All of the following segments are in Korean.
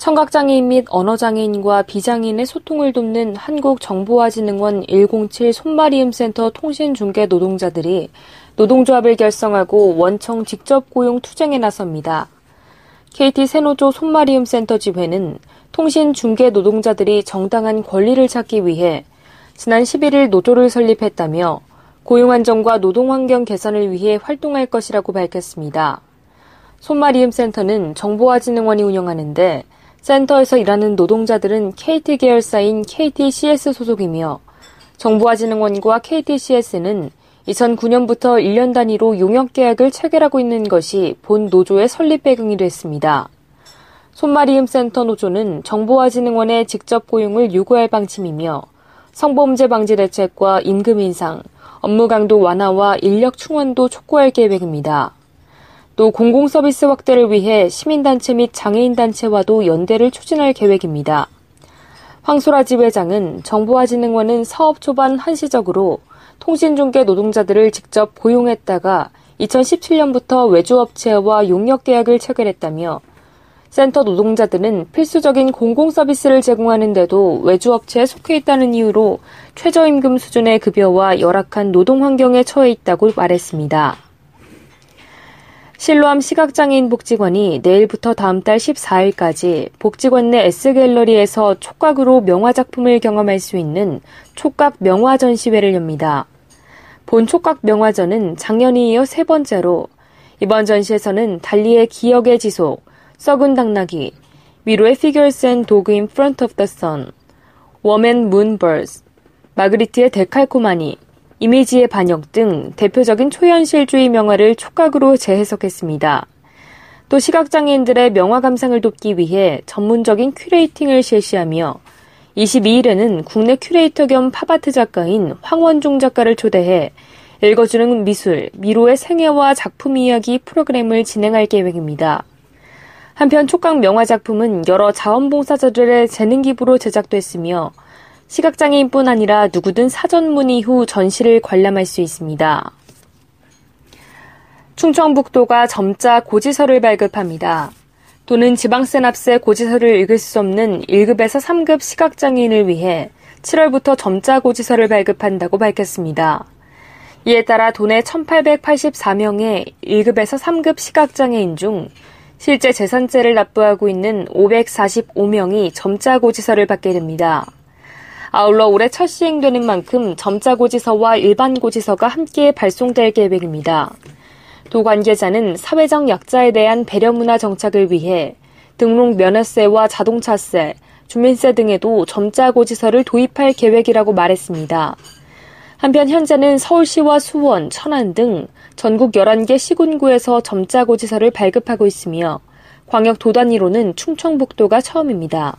청각장애인 및 언어장애인과 비장애인의 소통을 돕는 한국정보화진흥원 107 손마리음센터 통신중개 노동자들이 노동조합을 결성하고 원청 직접 고용 투쟁에 나섭니다. KT 세노조 손마리음센터 지회는 통신중개 노동자들이 정당한 권리를 찾기 위해 지난 11일 노조를 설립했다며 고용 안정과 노동 환경 개선을 위해 활동할 것이라고 밝혔습니다. 손마리음 센터는 정보화진흥원이 운영하는데 센터에서 일하는 노동자들은 KT 계열사인 KTCS 소속이며 정보화진흥원과 KTCS는 2009년부터 1년 단위로 용역 계약을 체결하고 있는 것이 본 노조의 설립 배경이 됐습니다. 손마리음 센터 노조는 정보화진흥원의 직접 고용을 요구할 방침이며 성범죄 방지 대책과 임금 인상, 업무 강도 완화와 인력 충원도 촉구할 계획입니다. 또 공공서비스 확대를 위해 시민단체 및 장애인단체와도 연대를 추진할 계획입니다. 황소라지 회장은 정보화진흥원은 사업 초반 한시적으로 통신중개 노동자들을 직접 고용했다가 2017년부터 외주업체와 용역 계약을 체결했다며 센터 노동자들은 필수적인 공공서비스를 제공하는데도 외주업체에 속해 있다는 이유로 최저임금 수준의 급여와 열악한 노동 환경에 처해 있다고 말했습니다. 실로암 시각장애인 복지관이 내일부터 다음 달 14일까지 복지관 내 S갤러리에서 촉각으로 명화작품을 경험할 수 있는 촉각 명화 전시회를 엽니다. 본 촉각 명화전은 작년에 이어 세 번째로 이번 전시에서는 달리의 기억의 지속, 썩은 당나귀, 미로의 Figures and Dog in Front of the Sun, Woman, Moon, Birds, 마그리트의 데칼코마니, 이미지의 반역 등 대표적인 초현실주의 명화를 촉각으로 재해석했습니다. 또 시각장애인들의 명화 감상을 돕기 위해 전문적인 curating을 실시하며 22일에는 국내 큐레이터 겸 팝아트 작가인 황원중 작가를 초대해 읽어주는 미술, 미로의 생애와 작품 이야기 프로그램을 진행할 계획입니다. 한편 촉각 명화 작품은 여러 자원봉사자들의 재능 기부로 제작됐으며 시각장애인뿐 아니라 누구든 사전 문의 후 전시를 관람할 수 있습니다. 충청북도가 점자 고지서를 발급합니다. 또는 지방세 납세 고지서를 읽을 수 없는 1급에서 3급 시각장애인을 위해 7월부터 점자 고지서를 발급한다고 밝혔습니다. 이에 따라 도내 1,884명의 1급에서 3급 시각장애인 중 실제 재산세를 납부하고 있는 545명이 점자 고지서를 받게 됩니다. 아울러 올해 첫 시행되는 만큼 점자 고지서와 일반 고지서가 함께 발송될 계획입니다. 도 관계자는 사회적 약자에 대한 배려 문화 정착을 위해 등록 면허세와 자동차세, 주민세 등에도 점자 고지서를 도입할 계획이라고 말했습니다. 한편 현재는 서울시와 수원, 천안 등 전국 11개 시군구에서 점자 고지서를 발급하고 있으며 광역 도 단위로는 충청북도가 처음입니다.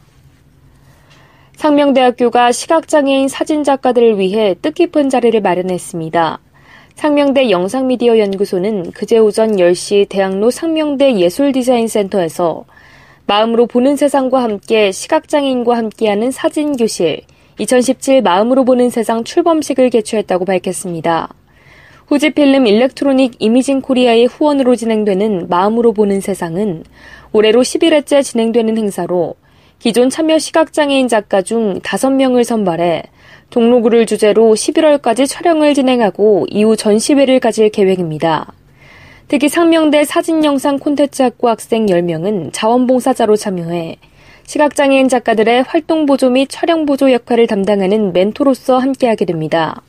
상명대학교가 시각장애인 사진작가들을 위해 뜻깊은 자리를 마련했습니다. 상명대 영상미디어 연구소는 그제 오전 10시 대학로 상명대 예술디자인센터에서 마음으로 보는 세상과 함께 시각장애인과 함께하는 사진교실 2017 마음으로 보는 세상 출범식을 개최했다고 밝혔습니다. 후지필름 일렉트로닉 이미징 코리아의 후원으로 진행되는 마음으로 보는 세상은 올해로 11회째 진행되는 행사로 기존 참여 시각장애인 작가 중 5명을 선발해 동로구를 주제로 11월까지 촬영을 진행하고 이후 전시회를 가질 계획입니다. 특히 상명대 사진영상 콘텐츠 학과 학생 10명은 자원봉사자로 참여해 시각장애인 작가들의 활동 보조 및 촬영 보조 역할을 담당하는 멘토로서 함께하게 됩니다.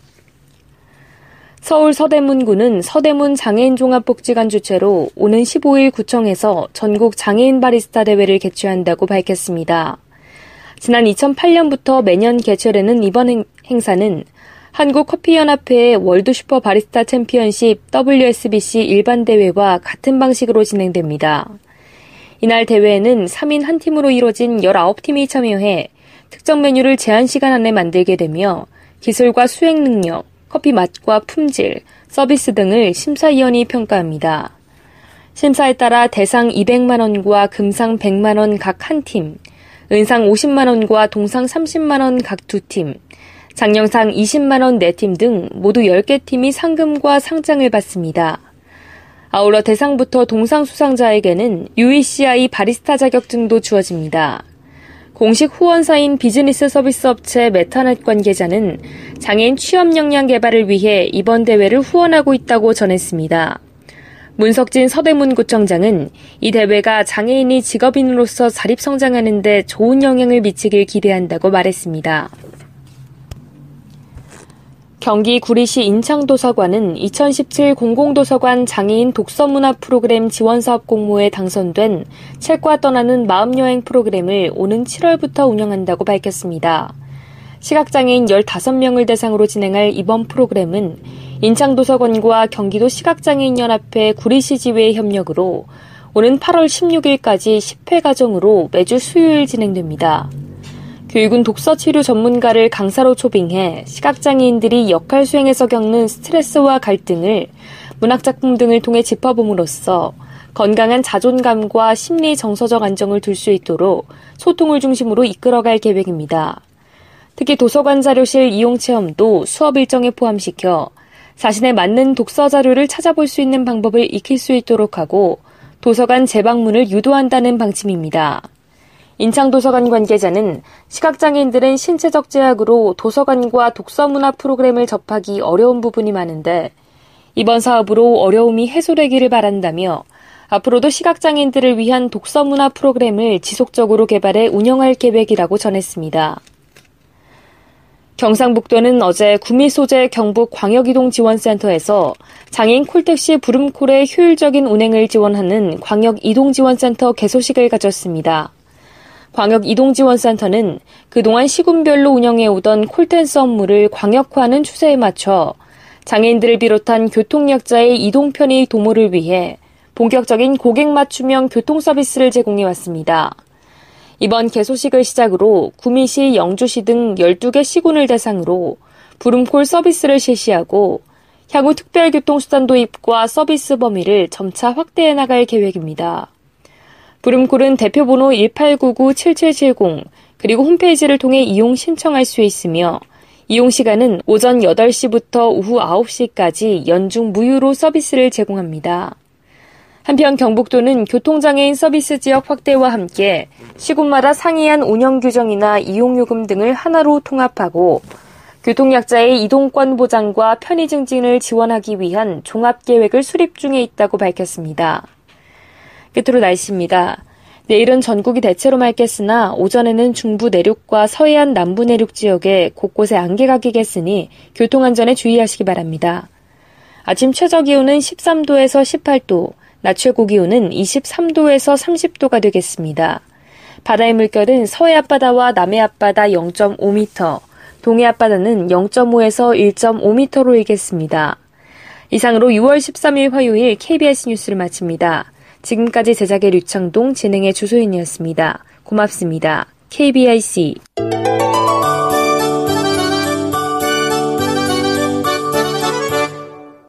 서울 서대문구는 서대문 장애인 종합복지관 주최로 오는 15일 구청에서 전국 장애인 바리스타 대회를 개최한다고 밝혔습니다. 지난 2008년부터 매년 개최되는 이번 행사는 한국커피연합회의 월드슈퍼 바리스타 챔피언십 WSBC 일반 대회와 같은 방식으로 진행됩니다. 이날 대회에는 3인 한 팀으로 이뤄진 19팀이 참여해 특정 메뉴를 제한 시간 안에 만들게 되며 기술과 수행 능력, 커피 맛과 품질, 서비스 등을 심사위원이 평가합니다. 심사에 따라 대상 200만원과 금상 100만원 각 한 팀, 은상 50만원과 동상 30만원 각 두 팀, 장려상 20만원 4팀 등 모두 10개 팀이 상금과 상장을 받습니다. 아울러 대상부터 동상 수상자에게는 UECI 바리스타 자격증도 주어집니다. 공식 후원사인 비즈니스 서비스 업체 메타넷 관계자는 장애인 취업 역량 개발을 위해 이번 대회를 후원하고 있다고 전했습니다. 문석진 서대문구청장은 이 대회가 장애인이 직업인으로서 자립 성장하는데 좋은 영향을 미치길 기대한다고 말했습니다. 경기 구리시 인창도서관은 2017 공공도서관 장애인 독서문화 프로그램 지원사업 공모에 당선된 책과 떠나는 마음여행 프로그램을 오는 7월부터 운영한다고 밝혔습니다. 시각장애인 15명을 대상으로 진행할 이번 프로그램은 인창도서관과 경기도 시각장애인연합회 구리시 지회 협력으로 오는 8월 16일까지 10회 과정으로 매주 수요일 진행됩니다. 교육은 독서 치료 전문가를 강사로 초빙해 시각장애인들이 역할 수행에서 겪는 스트레스와 갈등을 문학작품 등을 통해 짚어봄으로써 건강한 자존감과 심리 정서적 안정을 둘 수 있도록 소통을 중심으로 이끌어갈 계획입니다. 특히 도서관 자료실 이용 체험도 수업 일정에 포함시켜 자신에 맞는 독서 자료를 찾아볼 수 있는 방법을 익힐 수 있도록 하고 도서관 재방문을 유도한다는 방침입니다. 인창도서관 관계자는 시각장애인들은 신체적 제약으로 도서관과 독서문화 프로그램을 접하기 어려운 부분이 많은데 이번 사업으로 어려움이 해소되기를 바란다며 앞으로도 시각장애인들을 위한 독서문화 프로그램을 지속적으로 개발해 운영할 계획이라고 전했습니다. 경상북도는 어제 구미 소재 경북 광역이동지원센터에서 장애인 콜택시 부름콜의 효율적인 운행을 지원하는 광역이동지원센터 개소식을 가졌습니다. 광역 이동지원센터는 그동안 시군별로 운영해오던 콜텐스 업무를 광역화하는 추세에 맞춰 장애인들을 비롯한 교통약자의 이동 편의 도모를 위해 본격적인 고객 맞춤형 교통 서비스를 제공해 왔습니다. 이번 개소식을 시작으로 구미시, 영주시 등 12개 시군을 대상으로 부름콜 서비스를 실시하고 향후 특별교통수단 도입과 서비스 범위를 점차 확대해 나갈 계획입니다. 부름콜은 대표번호 1899-7770 그리고 홈페이지를 통해 이용 신청할 수 있으며 이용 시간은 오전 8시부터 오후 9시까지 연중 무휴로 서비스를 제공합니다. 한편 경북도는 교통장애인 서비스 지역 확대와 함께 시군마다 상이한 운영 규정이나 이용요금 등을 하나로 통합하고 교통약자의 이동권 보장과 편의 증진을 지원하기 위한 종합계획을 수립 중에 있다고 밝혔습니다. 끝으로 날씨입니다. 내일은 전국이 대체로 맑겠으나 오전에는 중부 내륙과 서해안 남부 내륙 지역에 곳곳에 안개가 끼겠으니 교통안전에 주의하시기 바랍니다. 아침 최저 기온은 13도에서 18도, 낮 최고 기온은 23도에서 30도가 되겠습니다. 바다의 물결은 서해 앞바다와 남해 앞바다 0.5m, 동해 앞바다는 0.5에서 1.5m로 일겠습니다. 이상으로 6월 13일 화요일 KBS 뉴스를 마칩니다. 지금까지 제작의 류창동, 진행의 주소연이었습니다. 고맙습니다. KBIC